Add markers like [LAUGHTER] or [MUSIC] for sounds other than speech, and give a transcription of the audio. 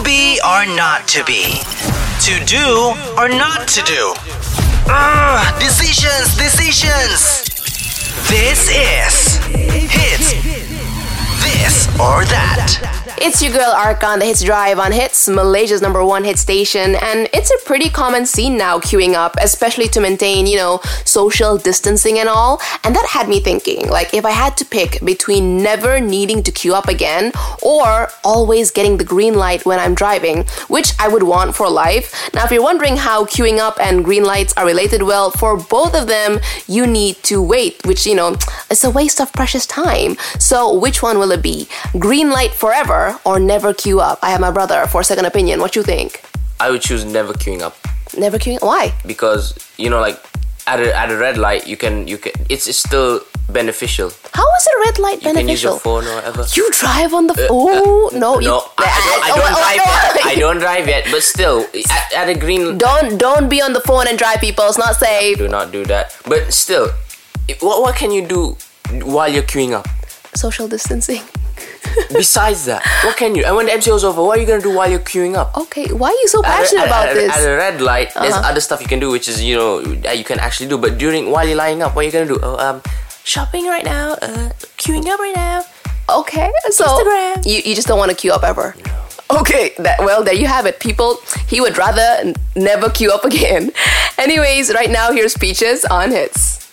To be or not to be? To do or not to do? Ugh, decisions, decisions! This is Hitz This or That. It's your girl Arkan, the Hitz Drive on Hitz, Malaysia's number one hit station, and it's a pretty common scene now queuing up, especially to maintain, you know, social distancing and all. And that had me thinking, like, if I had to pick between never needing to queue up again or always getting the green light when I'm driving, which I would want for life. Now, if you're wondering how queuing up and green lights are related, well, for both of them, you need to wait, which, you know, it's a waste of precious time. So, which one will it be? Green light forever or never queue up? I have my brother for a second opinion. What you think? I would choose never queuing up Never queuing. Why? because you know, like at a at a red light, you can you can it's, it's still beneficial. How is a red light beneficial? You can use beneficial? your phone or whatever. You drive on the uh, uh, f- oh uh, no you no, I, I don't, I Oh, don't oh, oh drive no. yet. Oh. I don't drive yet, but still, at, at a green, [LAUGHS] don't don't be on the phone and drive people. It's not safe. do not do that. But still, what what can you do while you're queuing up? Social distancing. Besides that, what can you? And when the MCO's over, what are you gonna do while you're queuing up? Okay, why are you so At a- passionate at, about at, this? At a red light, there's Uh-huh. other stuff you can do, which is you know that you can actually do. But during while you're lining up, what are you gonna do? Oh, um, shopping right now, uh, queuing up right now. Okay, so Instagram. you you just don't want to queue up ever. Okay, that well there you have it. People, he would rather n- never queue up again. [LAUGHS] Anyways, right now here's Peaches on Hitz.